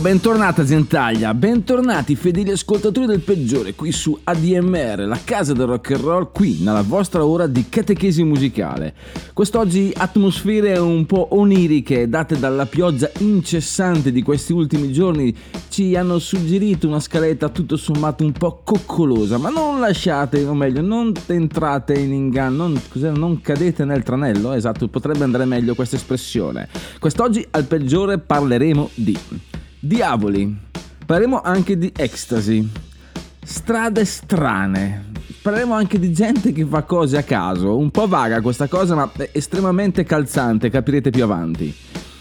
Bentornata Zentaglia, bentornati fedeli ascoltatori del peggiore qui su ADMR, la casa del rock and roll, qui nella vostra ora di catechesi musicale. Quest'oggi atmosfere un po' oniriche date dalla pioggia incessante di questi ultimi giorni ci hanno suggerito una scaletta tutto sommato un po' coccolosa, ma non lasciate, o meglio, non entrate in inganno, non, non cadete nel tranello, esatto, potrebbe andare meglio questa espressione. Quest'oggi al peggiore parleremo di Diavoli. Parleremo anche di ecstasy. Strade strane. Parleremo anche di gente che fa cose a caso. Un po' vaga questa cosa, ma estremamente calzante, capirete più avanti.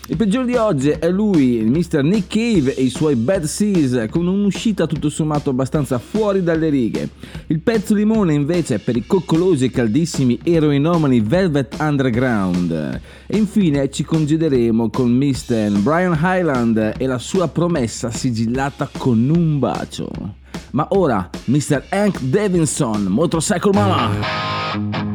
Il peggiore di oggi è lui, il Mr. Nick Cave e i suoi Bad Seas, con un'uscita tutto sommato abbastanza fuori dalle righe. Il pezzo limone invece è per i coccolosi e caldissimi eroinomani Velvet Underground. E infine ci congederemo con Mr. Brian Highland e la sua promessa sigillata con un bacio. Ma ora, Mr. Hank Davidson, Motorcycle Mama!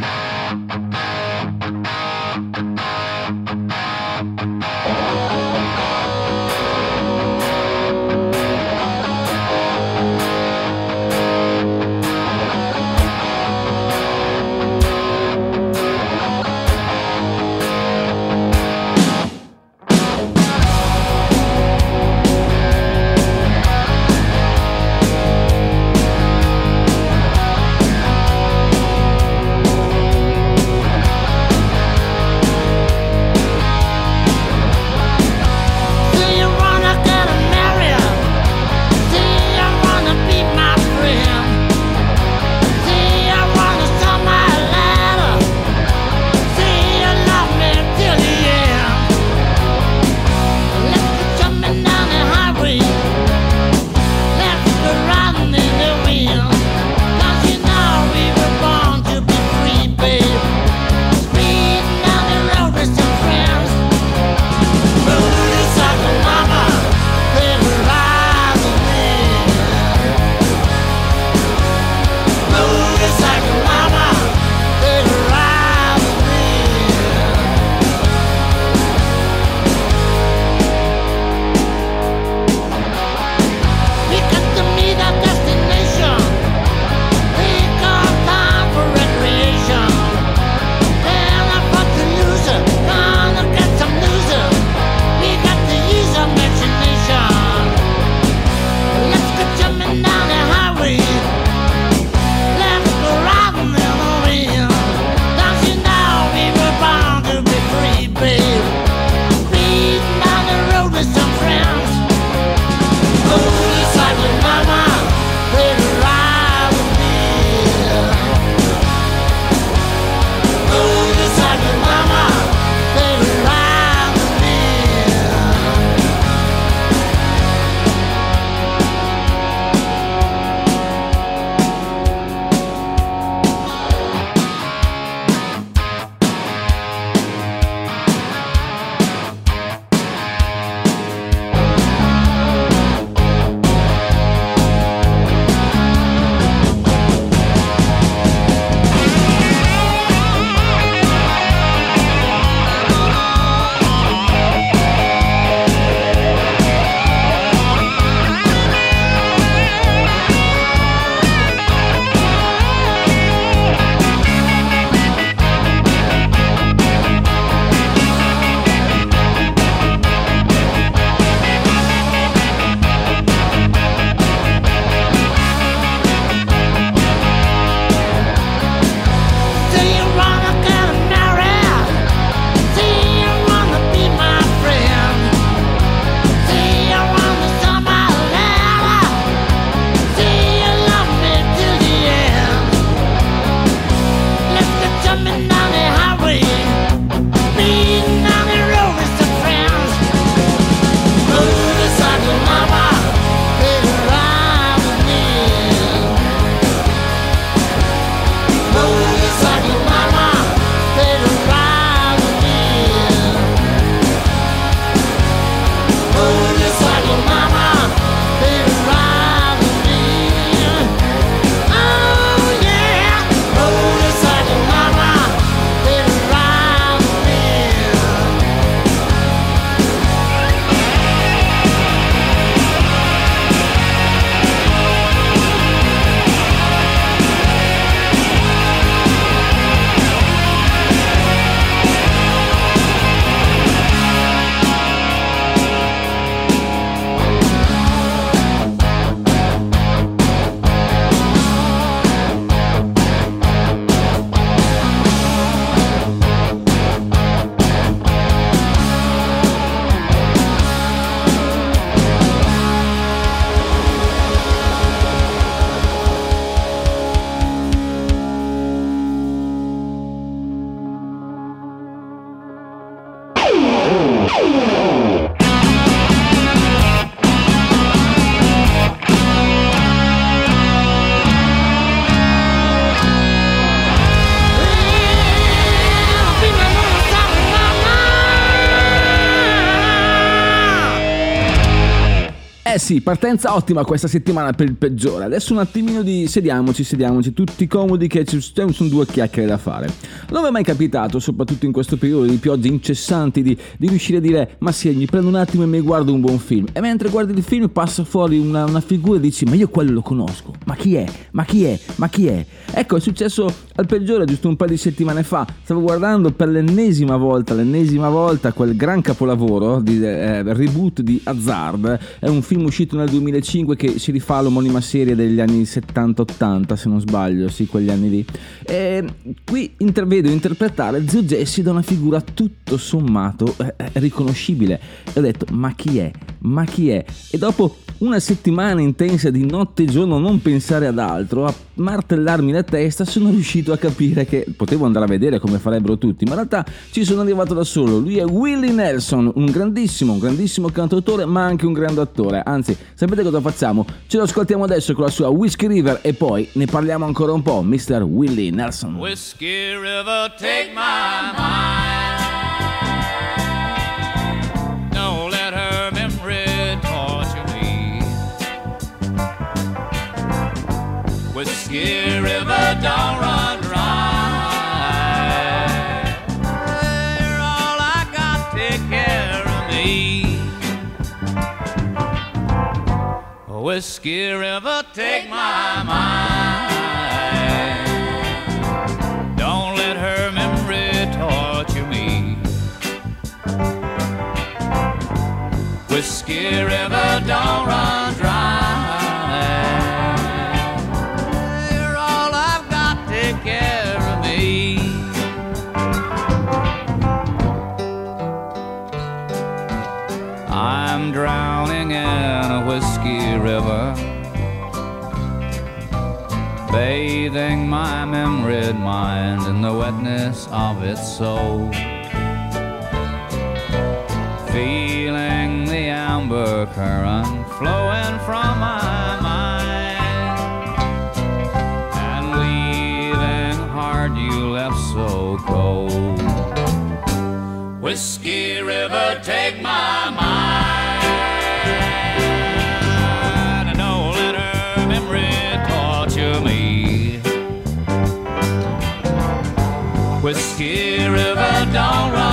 Sì, partenza ottima questa settimana per il peggiore. Adesso un attimino di sediamoci, sediamoci, tutti comodi che ci sono due chiacchiere da fare. Non mi è mai capitato, soprattutto in questo periodo di piogge incessanti, di, di riuscire a dire ma sì, mi prendo un attimo e mi guardo un buon film. E mentre guardi il film passa fuori una, una figura e dici ma io quello lo conosco. Ma chi è? Ma chi è? Ma chi è? Ecco, è successo al peggiore giusto un paio di settimane fa. Stavo guardando per l'ennesima volta, l'ennesima volta quel gran capolavoro di eh, reboot di Hazard. È un film uscito nel 2005 che si rifà all'omonima serie degli anni 70-80, se non sbaglio, sì, quegli anni lì. E qui intervedo interpretare Zio Jesse da una figura tutto sommato eh, eh, riconoscibile. E ho detto, ma chi è? Ma chi è? E dopo una settimana intensa di notte e giorno non pensare ad altro, a martellarmi la testa, sono riuscito a capire che potevo andare a vedere come farebbero tutti, ma in realtà ci sono arrivato da solo. Lui è Willie Nelson, un grandissimo, un grandissimo cantautore, ma anche un grande attore. Anzi, sapete cosa facciamo? Ce lo ascoltiamo adesso con la sua Whiskey River e poi ne parliamo ancora un po', Mr. Willie Nelson. Whiskey River, take my mind. Whiskey River, take my mind. Don't let her memory torture me. Whiskey River, don't run bathing my memoried mind in the wetness of its soul. Feeling the amber current flowing from my mind and leaving heart you left so cold. Whiskey River, take my mind. Whiskey River, don't run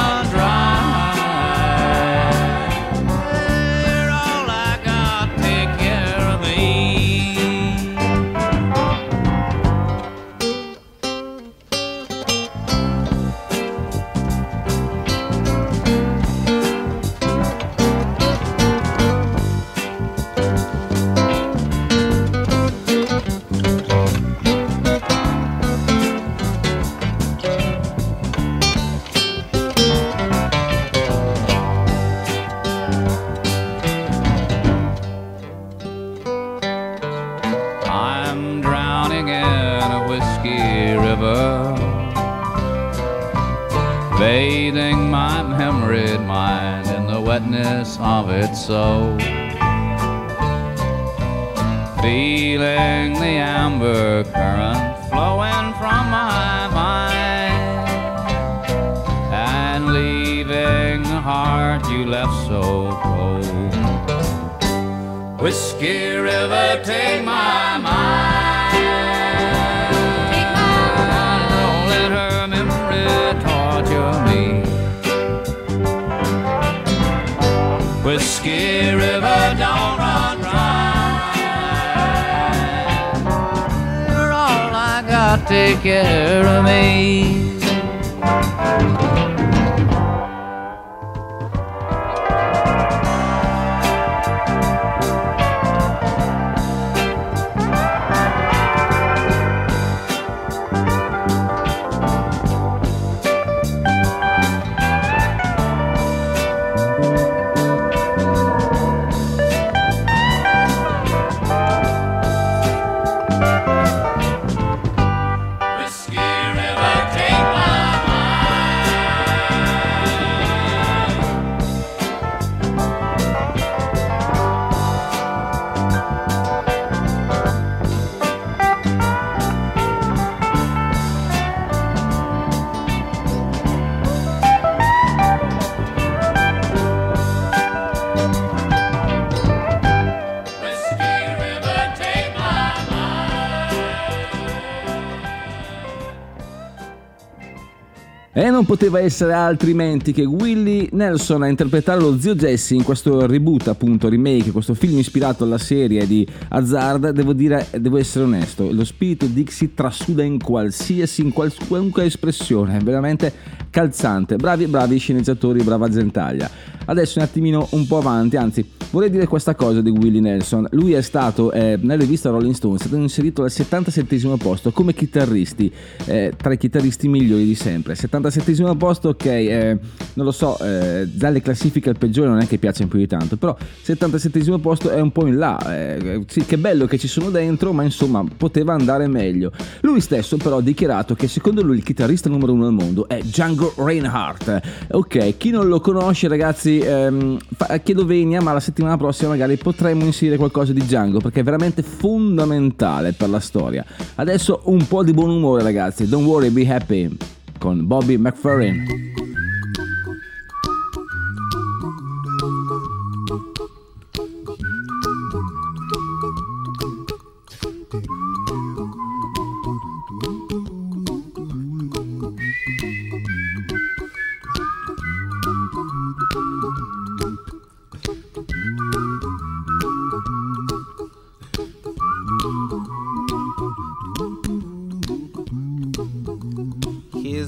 non poteva essere altrimenti che Willie Nelson a interpretare lo zio Jesse in questo reboot, appunto, remake, questo film ispirato alla serie di Hazard. Devo dire, devo essere onesto, lo spirito Dixie trasuda in qualsiasi, in qualunque espressione, veramente calzante. Bravi, bravi sceneggiatori, brava Zentaglia. Adesso un attimino un po' avanti, anzi vorrei dire questa cosa di Willie Nelson. Lui è stato, eh, nella rivista Rolling Stone, è stato inserito al 77 posto come chitarristi, eh, tra i chitarristi migliori di sempre. 77 posto, ok, eh, non lo so, eh, dalle classifiche al peggiore non è che piaccia più di tanto, però 77 posto è un po' in là. Eh, sì, che bello che ci sono dentro, ma insomma poteva andare meglio. Lui stesso però ha dichiarato che secondo lui il chitarrista numero uno al mondo è Django Reinhardt. Ok, chi non lo conosce ragazzi ehm, chiedo venia, ma la settimana prossima magari potremmo inserire qualcosa di Django perché è veramente fondamentale per la storia. Adesso un po' di buon umore, ragazzi. Don't worry, be happy con Bobby McFerrin.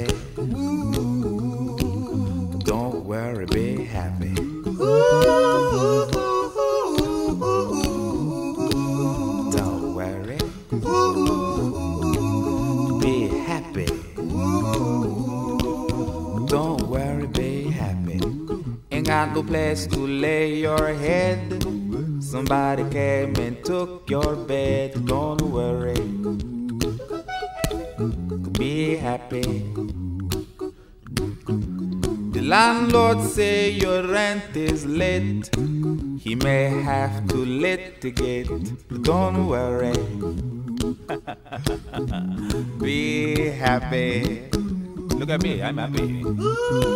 Happy. Happy. Look at me, I'm happy. Don't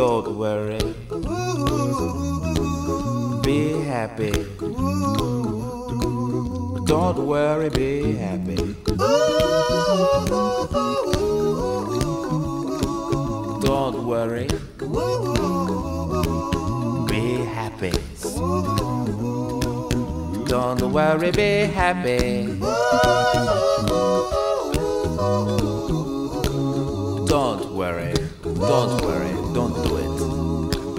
Don't worry. Be happy. Don't worry, be happy. Don't worry. Be happy. Don't worry, be happy. Don't worry. Don't worry.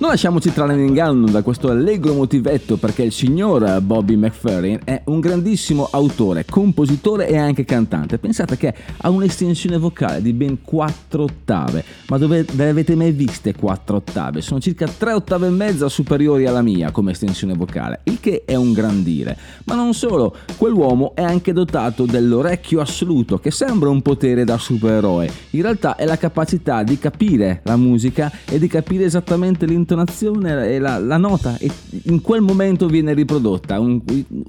Non lasciamoci trarre in inganno da questo allegro motivetto perché il signor Bobby McFerrin è un grandissimo autore, compositore e anche cantante. Pensate che ha un'estensione vocale di ben 4 ottave, ma dove ve le avete mai viste 4 ottave? Sono circa 3 ottave e mezza superiori alla mia come estensione vocale, il che è un gran dire. Ma non solo, quell'uomo è anche dotato dell'orecchio assoluto, che sembra un potere da supereroe. In realtà è la capacità di capire la musica e di capire esattamente l'intonazione e la, la nota e in quel momento viene riprodotta. Un,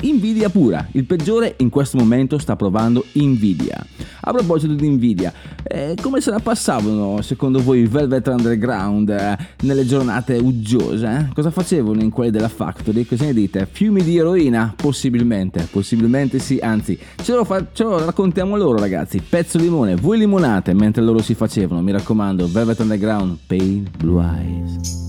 invidia pura. Il peggiore in questo momento sta provando invidia. A proposito di invidia, eh, come se la passavano secondo voi i Velvet Underground eh, nelle giornate uggiose? Eh? Cosa facevano in quelle della Factory? Cosa ne dite? Fiumi di eroina? Possibilmente, possibilmente sì, anzi, ce lo, fa- ce lo raccontiamo loro ragazzi. Pezzo limone, voi limonate mentre loro si facevano, mi raccomando, Velvet Underground, Pain Blue Eyes.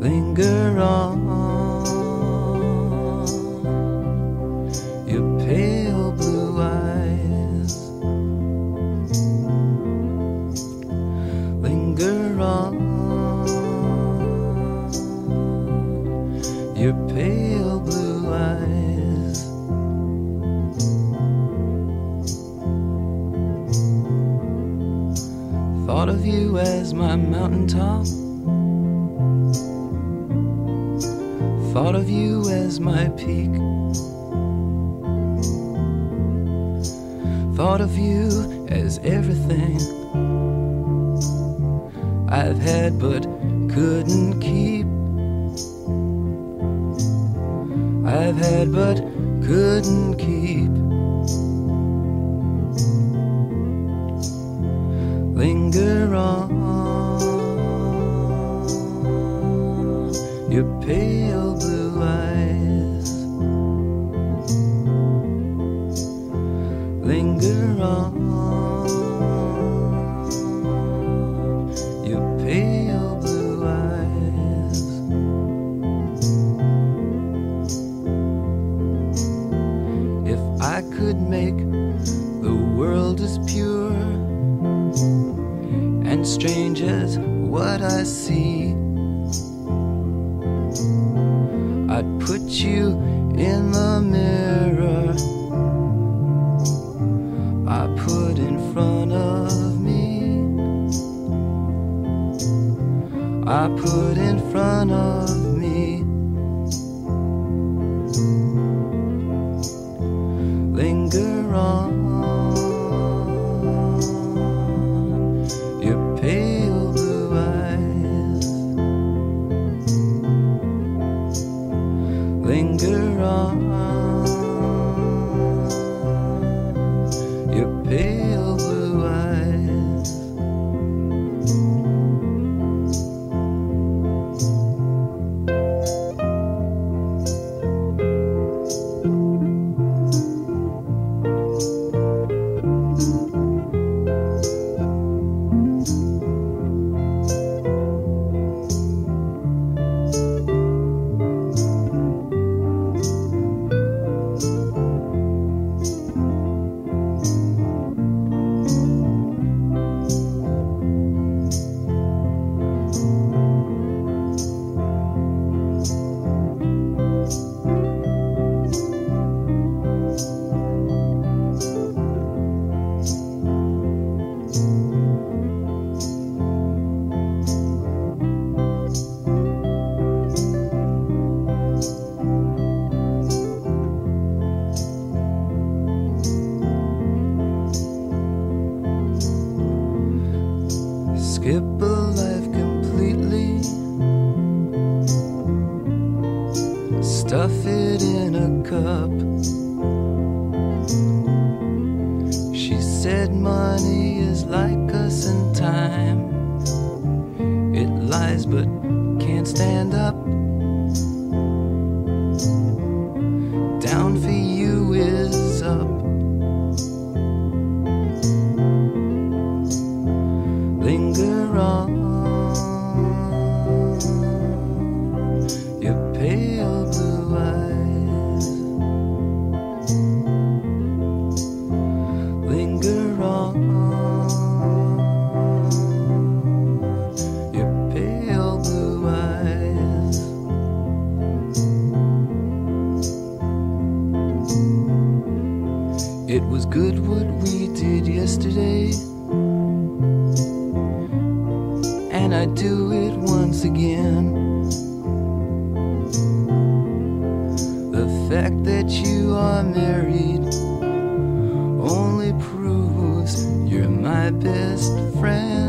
Linger on. Your pale blue eyes. Linger on. Your pale blue eyes. Thought of you as my mountaintop Thought of you as my peak. Thought of you as everything I've had but couldn't keep. I've had but couldn't keep. Linger on pale blue eyes. Linger on your pale blue eyes. If I could make the world as pure and strange as what I see. Best friend.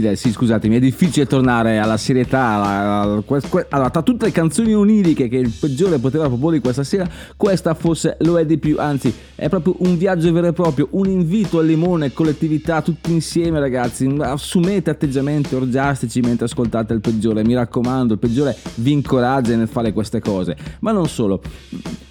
Difficile, sì, scusatemi, è difficile tornare alla serietà. alla- alla- que- allora, tra tutte le canzoni oniriche che il peggiore poteva proporre questa sera, questa forse lo è di più. Anzi, è proprio un viaggio vero e proprio, un invito al limone, collettività, tutti insieme, ragazzi. Assumete atteggiamenti orgiastici mentre ascoltate il peggiore. Mi raccomando, il peggiore vi incoraggia nel fare queste cose. Ma non solo.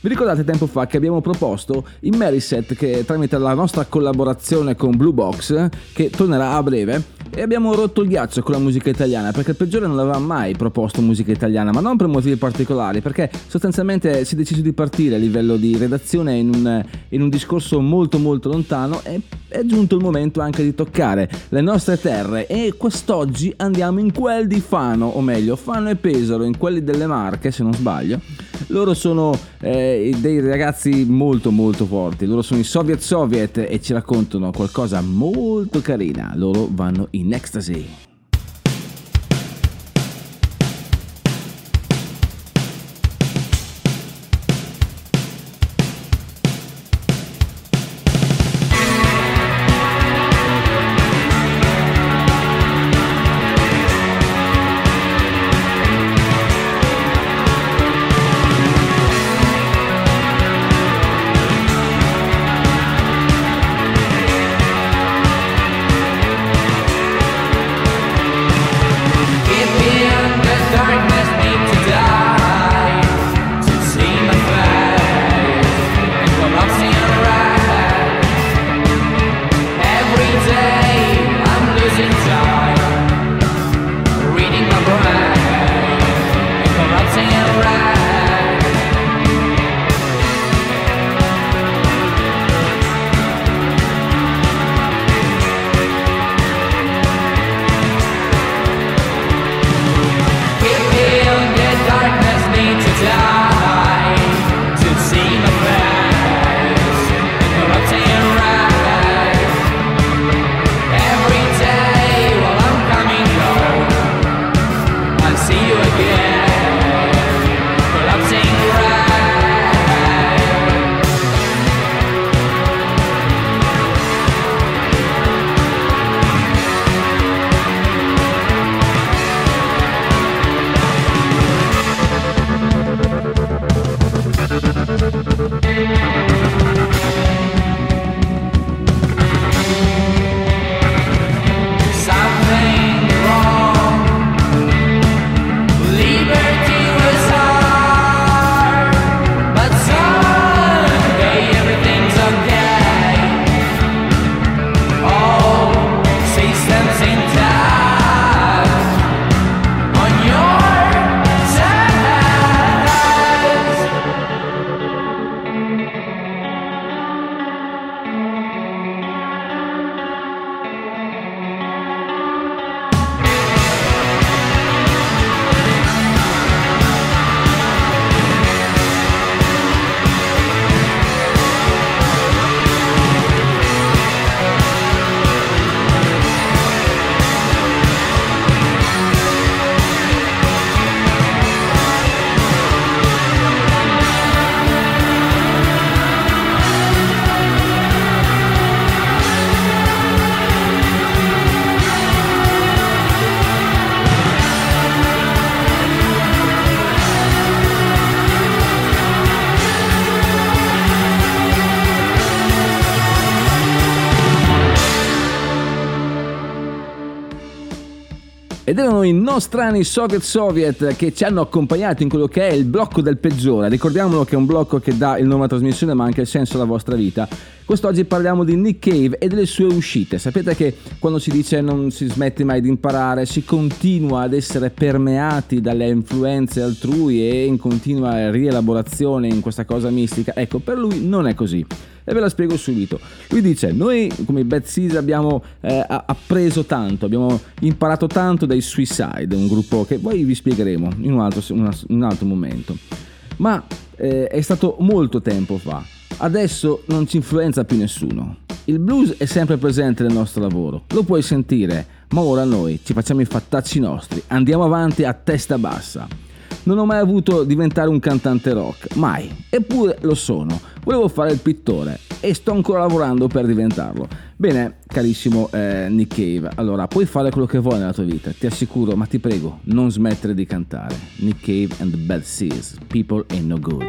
Vi ricordate tempo fa che abbiamo proposto in Meriset che tramite la nostra collaborazione con Blue Box, che tornerà a breve, e abbiamo rotto il ghiaccio con la musica italiana perché il peggiore non aveva mai proposto musica italiana, ma non per motivi particolari, perché sostanzialmente si è deciso di partire a livello di redazione in un, un discorso molto molto lontano e è giunto il momento anche di toccare le nostre terre e quest'oggi andiamo in quel di Fano, o meglio Fano e Pesaro, in quelli delle Marche se non sbaglio. Loro sono eh, dei ragazzi molto molto forti, loro sono i Soviet Soviet e ci raccontano qualcosa molto carina, loro vanno in ecstasy. I nostrani Soviet Soviet che ci hanno accompagnato in quello che è il blocco del peggiore. Ricordiamolo che è un blocco che dà il nome alla trasmissione ma anche il senso alla vostra vita. Quest'oggi parliamo di Nick Cave e delle sue uscite. Sapete che quando si dice non si smette mai di imparare, si continua ad essere permeati dalle influenze altrui e in continua rielaborazione in questa cosa mistica. Ecco, per lui non è così. E ve la spiego subito. Lui dice: Noi, come Bad Seas, abbiamo eh, appreso tanto, abbiamo imparato tanto dai Suicide, un gruppo che poi vi spiegheremo in un altro, una- un altro momento. Ma eh, è stato molto tempo fa. Adesso non ci influenza più nessuno. Il blues è sempre presente nel nostro lavoro, lo puoi sentire, ma ora noi ci facciamo i fattacci nostri, andiamo avanti a testa bassa. Non ho mai avuto diventare un cantante rock, mai, eppure lo sono. Volevo fare il pittore e sto ancora lavorando per diventarlo. Bene, carissimo eh, Nick Cave, allora puoi fare quello che vuoi nella tua vita, ti assicuro, ma ti prego, non smettere di cantare. Nick Cave and the Bad Seas, People Ain't No Good.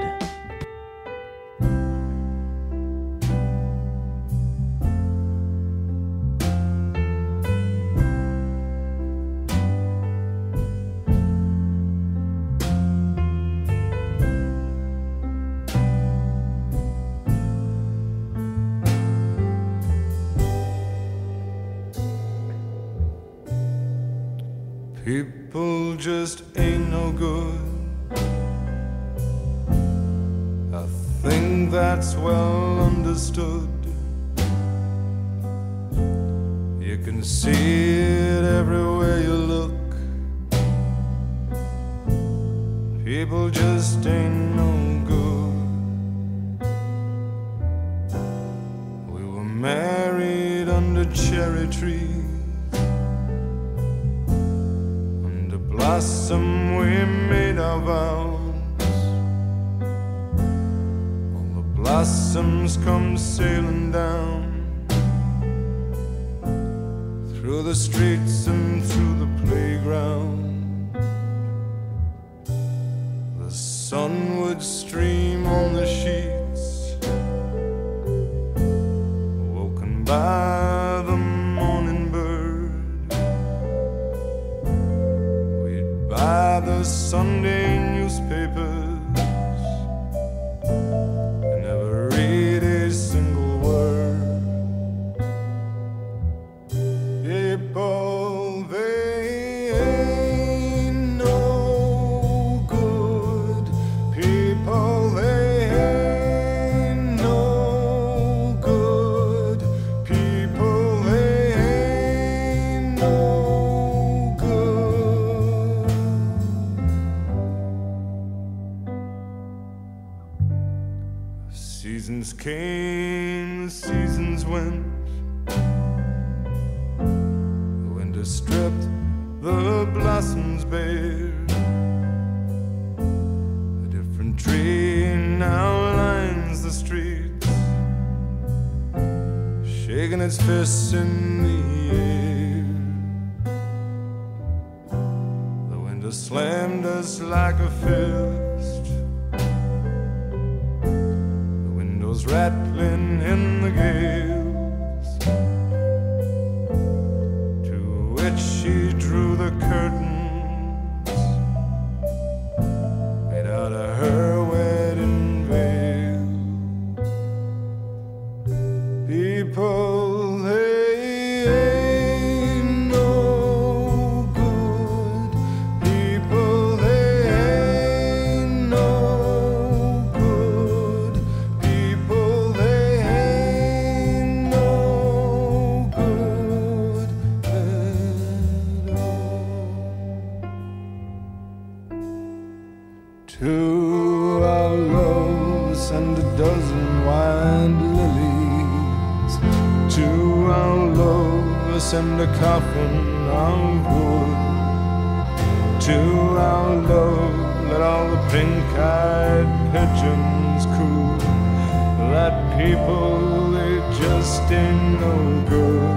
People, they just ain't no good.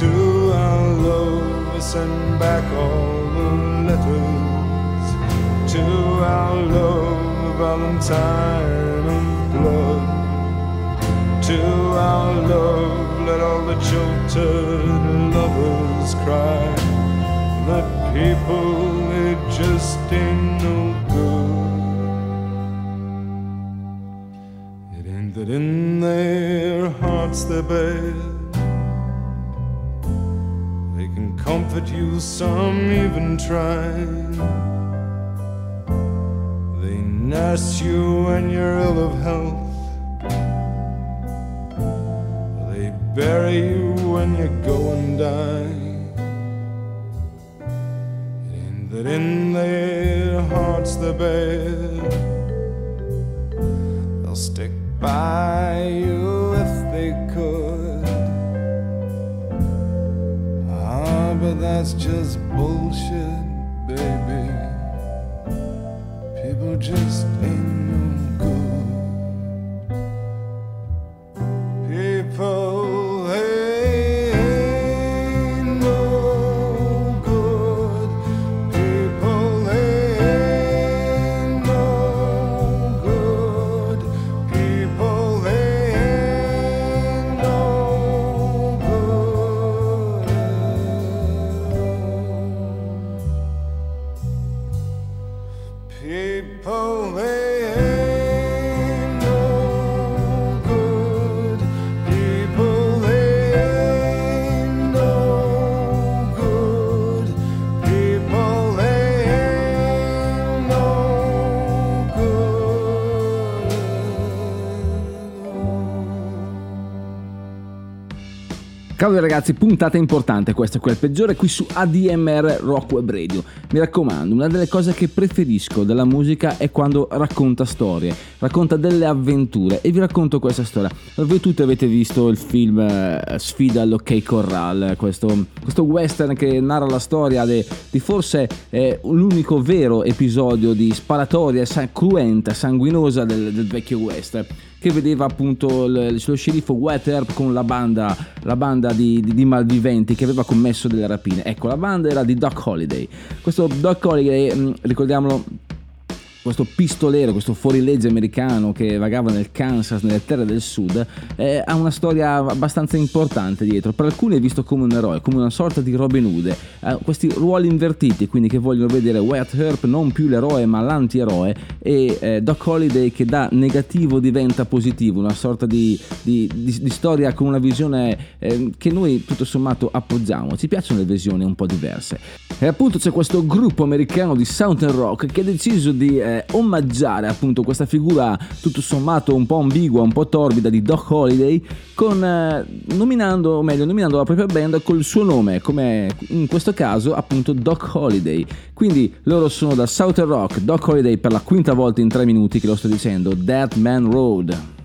To our love, send back all the letters. To our love, Valentine of blood. To our love, let all the jilted lovers cry. that people hearts they're bad. They can comfort you, some even try. They nurse you when you're ill of health. They bury you when you go and die. Ain't that in their hearts they're. They'll stick by that's just bullshit, baby. People just ain't Cavoli ragazzi, puntata importante questa, quel peggiore qui su ADMR Rock Web Radio. Mi raccomando, una delle cose che preferisco della musica è quando racconta storie, racconta delle avventure e vi racconto questa storia. Voi tutti avete visto il film eh, Sfida all'Ok Corral, questo, questo western che narra la storia de- di forse eh, l'unico vero episodio di sparatoria sa- cruenta, sanguinosa del, del vecchio western che vedeva appunto l- lo sceriffo Earp con la banda, la banda di, di- di malviventi che aveva commesso delle rapine. Ecco, la banda era di Doc Holiday. Questo Doc Holiday, mh, ricordiamolo, questo pistolero, questo fuorilegge americano che vagava nel Kansas, nelle terre del sud, eh, ha una storia abbastanza importante dietro. Per alcuni è visto come un eroe, come una sorta di Robin Hood. Ha questi ruoli invertiti, quindi che vogliono vedere Wyatt Earp non più l'eroe ma l'antieroe e eh, Doc Holiday che da negativo diventa positivo, una sorta di, di- di- di storia con una visione eh, che noi tutto sommato appoggiamo. Ci piacciono le visioni un po' diverse. E appunto c'è questo gruppo americano di Southern Rock che ha deciso di eh, omaggiare appunto questa figura tutto sommato un po' ambigua, un po' torbida di Doc Holiday con eh, nominando, o meglio, nominando la propria band col suo nome, come in questo caso appunto Doc Holiday. Quindi loro sono da Southern Rock, Doc Holiday per la quinta volta in tre minuti che lo sto dicendo, Dead Man Road.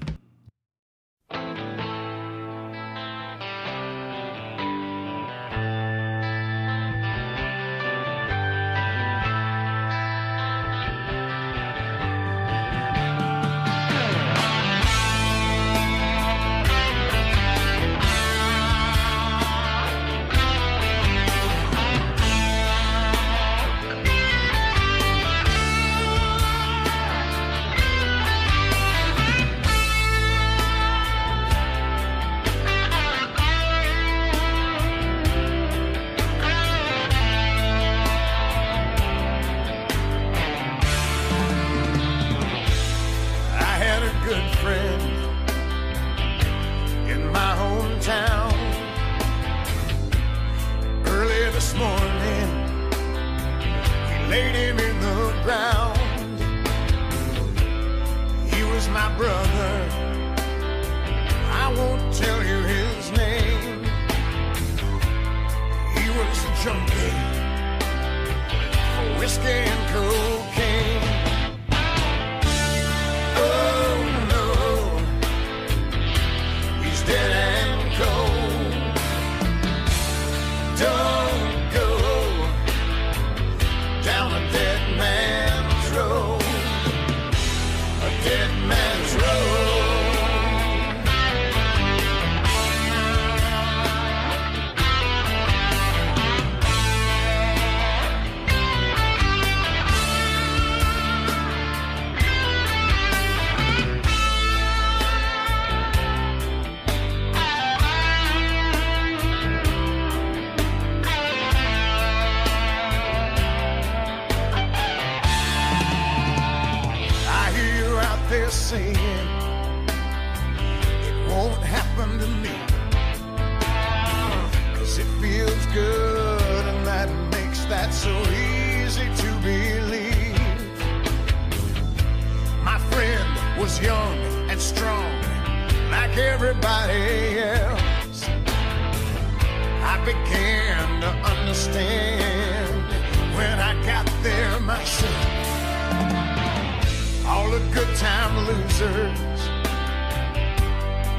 Feels good and that makes that so easy to believe. My friend was young and strong like everybody else. I began to understand when I got there myself. All the good time losers,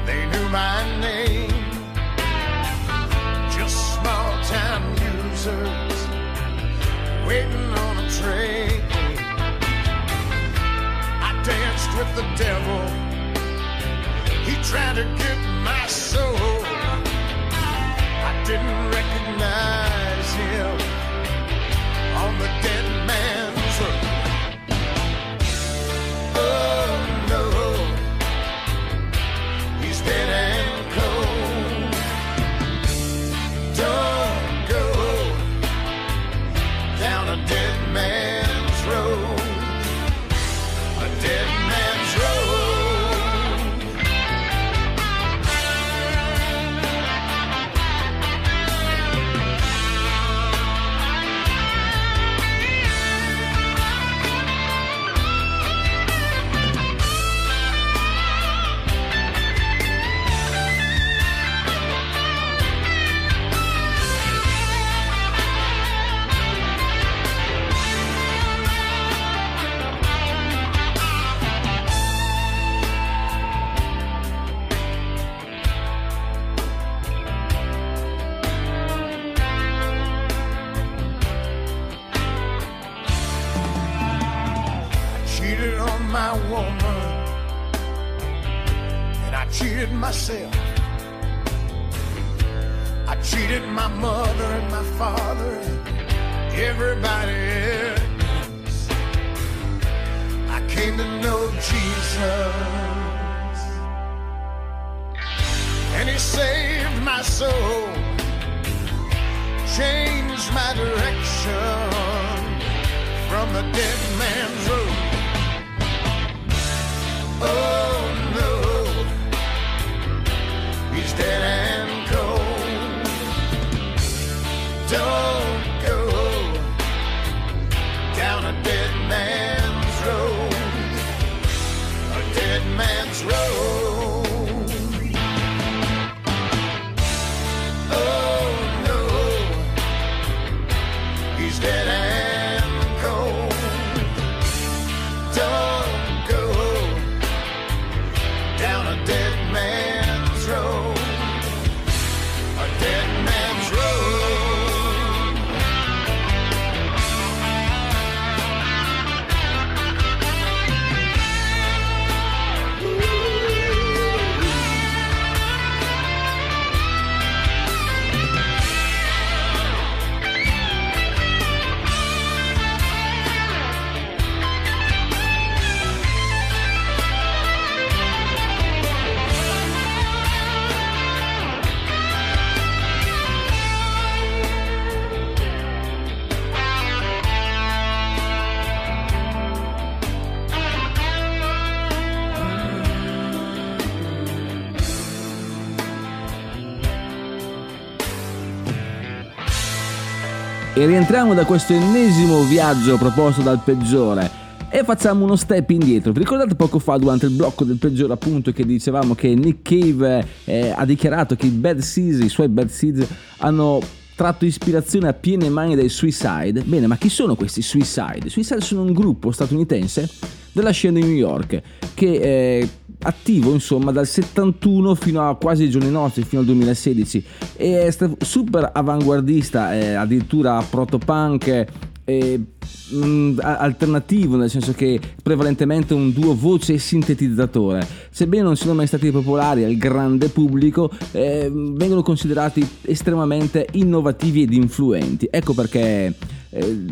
they knew my name. Users waiting on a train. I danced with the devil. He tried to get my soul. I didn't recognize him on the dead my woman and I cheated myself. I cheated my mother and my father and everybody else. I came to know Jesus and he saved my soul, changed my direction from the dead man's road. Oh no, he's dead and cold. Don't E rientriamo da questo ennesimo viaggio proposto dal peggiore e facciamo uno step indietro. Vi ricordate poco fa durante il blocco del peggiore appunto che dicevamo che Nick Cave eh, ha dichiarato che i Bad Seeds, i suoi Bad Seeds hanno tratto ispirazione a piene mani dai Suicide? Bene, ma chi sono questi Suicide? Suicide sono un gruppo statunitense della scena di New York che è attivo insomma dal 71 fino a quasi i giorni nostri, fino al 2016 e è super avanguardista, è addirittura protopunk eh, alternativo, nel senso che prevalentemente un duo voce e sintetizzatore. Sebbene non siano mai stati popolari al grande pubblico, eh, vengono considerati estremamente innovativi ed influenti. Ecco perché eh,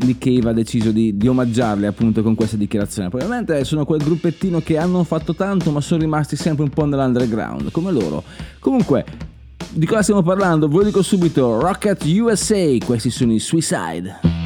Nick Cave ha deciso di, di omaggiarli appunto con questa dichiarazione. Probabilmente sono quel gruppettino che hanno fatto tanto ma sono rimasti sempre un po' nell'underground, come loro. Comunque, di cosa stiamo parlando? Ve lo dico subito, Rocket USA, questi sono i Suicide.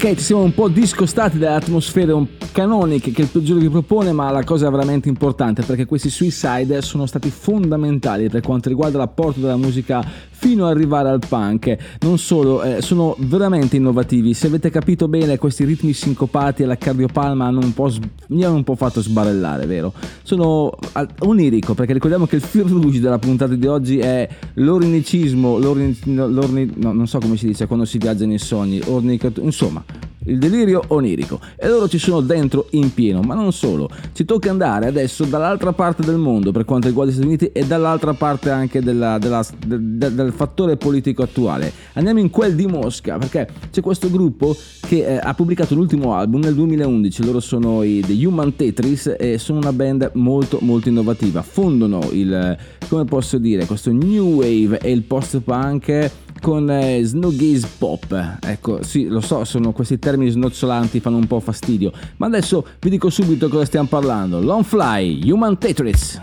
Ok, ci siamo un po' discostati dalle atmosfere canoniche che il peggiore vi propone, ma la cosa veramente importante perché questi Suicide sono stati fondamentali per quanto riguarda l'apporto della musica fino ad arrivare al punk. Non solo, eh, sono veramente innovativi. Se avete capito bene, questi ritmi sincopati alla cardiopalma hanno un po' s- mi hanno un po' fatto sbarellare, vero? Sono al- onirico perché ricordiamo che il fil rouge della puntata di oggi è l'ornicismo, l'orni, l'orni- no, non so come si dice quando si viaggia nei sogni, ornicat- insomma, il delirio onirico. E loro ci sono dentro in pieno, ma non solo. Ci tocca andare adesso dall'altra parte del mondo per quanto riguarda gli Stati Uniti e dall'altra parte anche della- della- de- de- del fattore politico attuale. Andiamo in quel di Mosca perché c'è questo gruppo che eh, ha pubblicato l'ultimo album nel 2011. Loro sono i The Human Tetris e sono una band molto molto innovativa. Fondono il, come posso dire, questo new wave e il post-punk con eh, Snoogies Pop. Ecco, sì, lo so, sono questi termini snozzolanti, fanno un po' fastidio. Ma adesso vi dico subito cosa stiamo parlando. Long Fly, Human Tetris.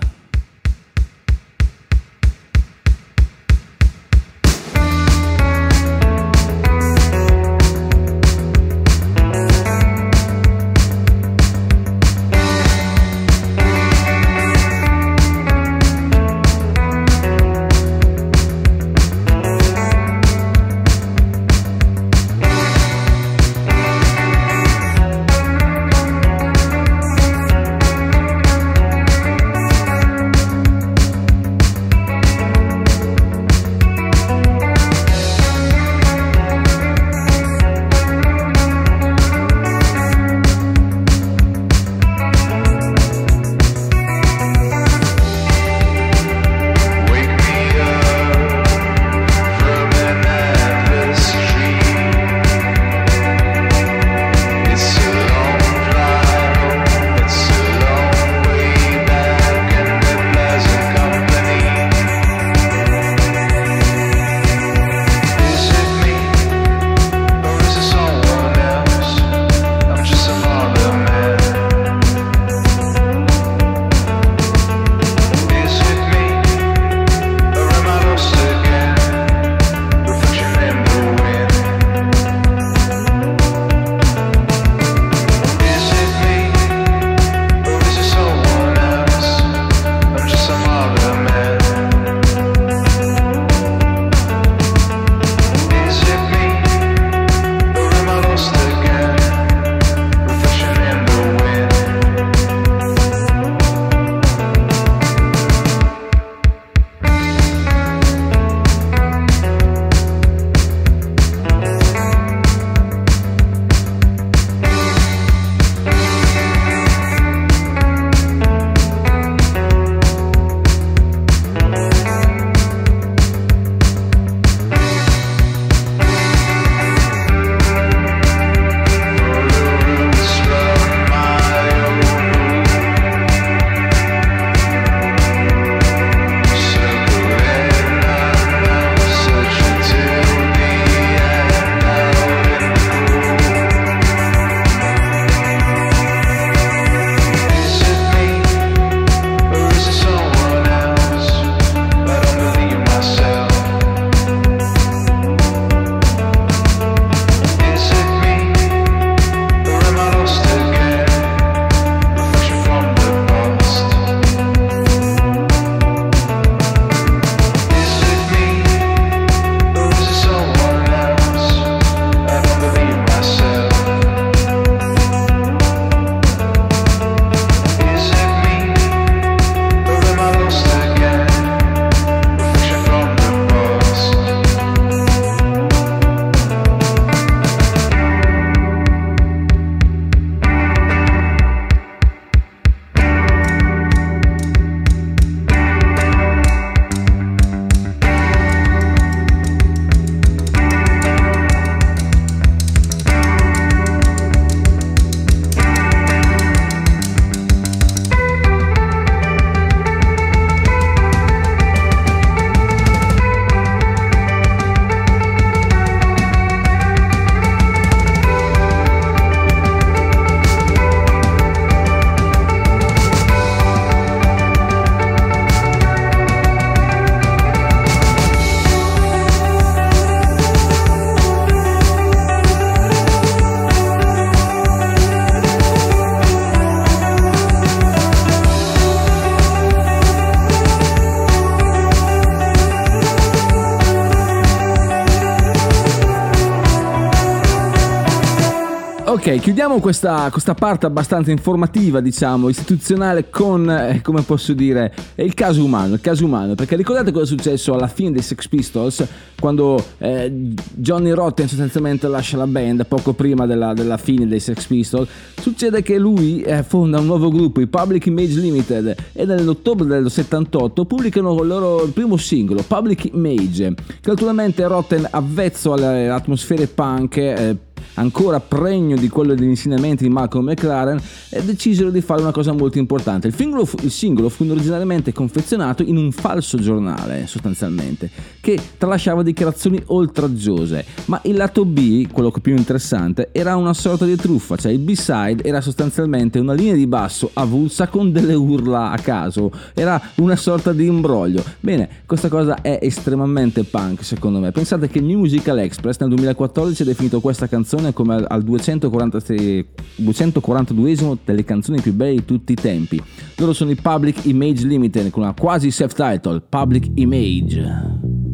Ok, chiudiamo questa, questa parte abbastanza informativa, diciamo, istituzionale con, eh, come posso dire, il caso umano, il caso umano, perché ricordate cosa è successo alla fine dei Sex Pistols, quando eh, Johnny Rotten sostanzialmente lascia la band poco prima della, della fine dei Sex Pistols, succede che lui eh, fonda un nuovo gruppo, i Public Image Limited, e nell'ottobre del 78 pubblicano il loro primo singolo, Public Image, che naturalmente Rotten avvezzo alle atmosfere punk, eh, ancora pregno di quello degli insegnamenti di Malcolm McLaren, e decisero di fare una cosa molto importante. Il singolo, fu, il singolo fu originariamente confezionato in un falso giornale, sostanzialmente, che tralasciava dichiarazioni oltraggiose, ma il lato B, quello più interessante, era una sorta di truffa, cioè il B-side era sostanzialmente una linea di basso avulsa con delle urla a caso, era una sorta di imbroglio. Bene, questa cosa è estremamente punk secondo me. Pensate che New Musical Express nel 2014 ha definito questa canzone come al, al 246 242esimo delle canzoni più belle di tutti i tempi. Loro sono i Public Image Limited con una quasi self-title, Public Image.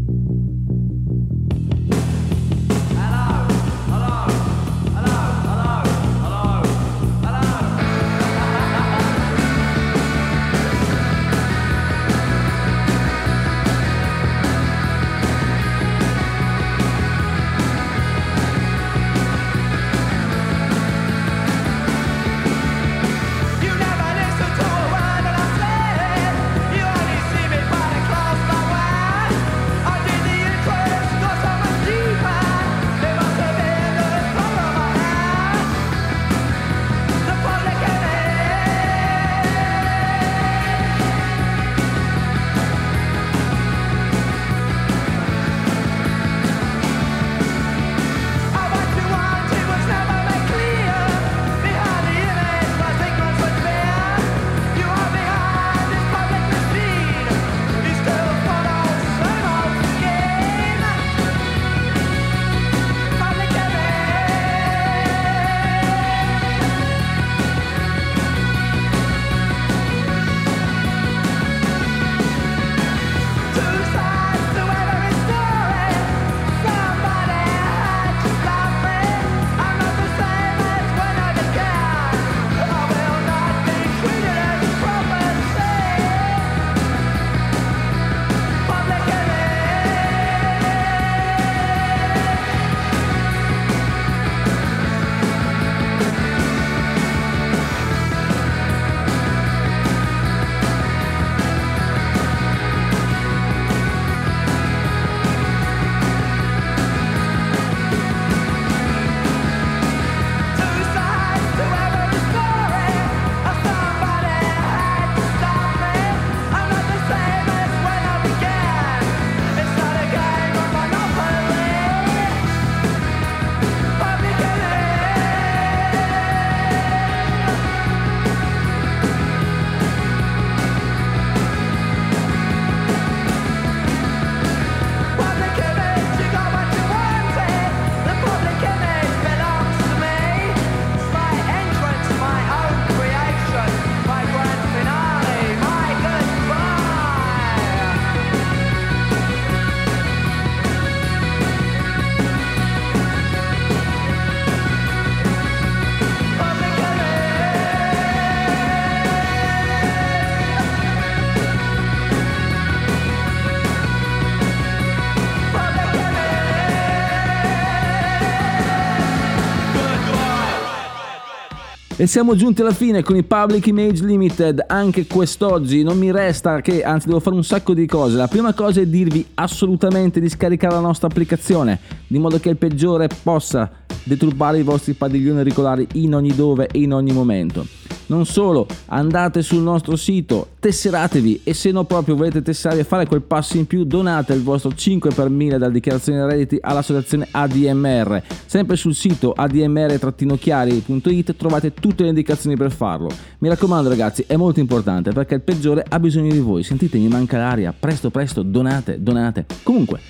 E siamo giunti alla fine con i Public Image Limited anche quest'oggi. Non mi resta che, anzi devo fare un sacco di cose. La prima cosa è dirvi assolutamente di scaricare la nostra applicazione, di modo che il peggiore possa deturbare i vostri padiglioni auricolari in ogni dove e in ogni momento. Non solo, andate sul nostro sito, tesseratevi e se no proprio volete tesserare e fare quel passo in più, donate il vostro 5 per 1000 dalla dichiarazione redditi all'associazione ADMR. Sempre sul sito admr-chiari.it trovate tutte le indicazioni per farlo. Mi raccomando ragazzi, è molto importante perché il peggiore ha bisogno di voi. Sentite, mi manca l'aria. Presto, presto, donate, donate. Comunque,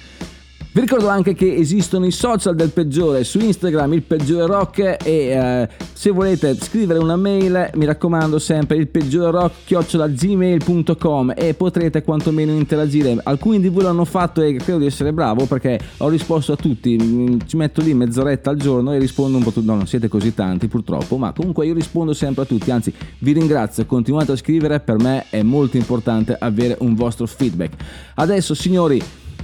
Vi ricordo anche che esistono i social del peggiore su Instagram, il peggiore rock e eh, se volete scrivere una mail mi raccomando sempre il peggiore rock gmail.com e potrete quantomeno interagire. Alcuni di voi l'hanno fatto e credo di essere bravo perché ho risposto a tutti, Mm, ci metto lì mezz'oretta al giorno e rispondo un po' tutti. No, non siete così tanti purtroppo, ma comunque io rispondo sempre a tutti, anzi vi ringrazio, continuate a scrivere, per me è molto importante avere un vostro feedback. Adesso signori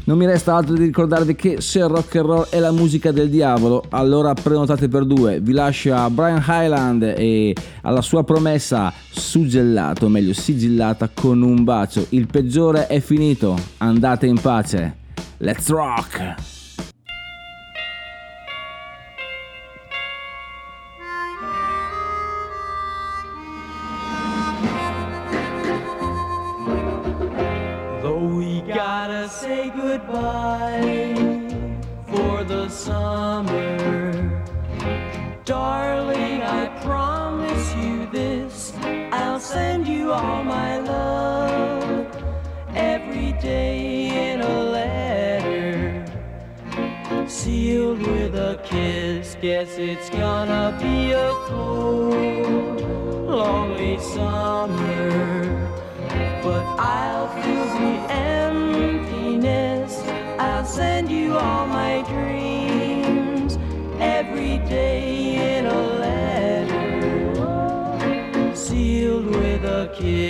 non mi resta altro di ricordarvi che se il rock and roll è la musica del diavolo, allora prenotate per due. Vi lascio a Brian Highland e alla sua promessa suggellato, o meglio sigillata con un bacio. Il peggiore è finito, andate in pace. Let's rock! Gotta say goodbye for the summer, darling, I promise you this I'll send you all my love every day in a letter, sealed with a kiss. Guess it's gonna be a cold, lonely summer but I'll fill the emptiness. Send you all my dreams every day in a letter, sealed with a kiss.